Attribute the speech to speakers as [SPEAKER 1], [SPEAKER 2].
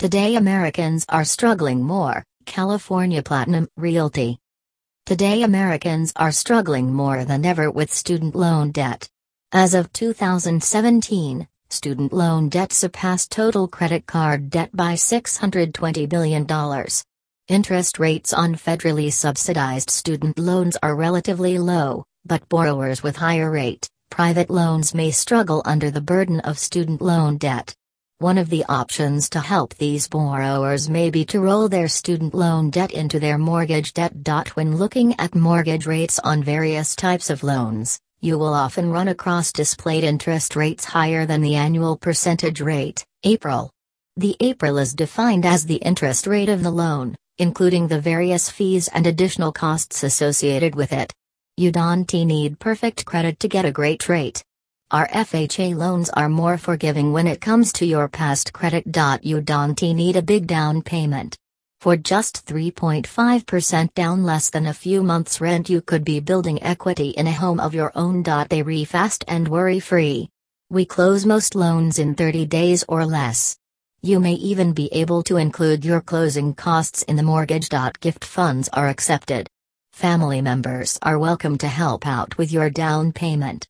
[SPEAKER 1] Today Americans are struggling more, California Platinum Realty. Today Americans are struggling more than ever with student loan debt. As of 2017, student loan debt surpassed total credit card debt by $620 billion. Interest rates on federally subsidized student loans are relatively low, but borrowers with higher rate, private loans may struggle under the burden of student loan debt. One of the options to help these borrowers may be to roll their student loan debt into their mortgage debt. When looking at mortgage rates on various types of loans, you will often run across displayed interest rates higher than the annual percentage rate, APR. The APR is defined as the interest rate of the loan, including the various fees and additional costs associated with it. You don't need perfect credit to get a great rate. Our FHA loans are more forgiving when it comes to your past credit. You don't need a big down payment. For just 3.5% down less than a few months' rent, you could be building equity in a home of your own. They re fast and worry free. We close most loans in 30 days or less. You may even be able to include your closing costs in the mortgage. Gift funds are accepted. Family members are welcome to help out with your down payment.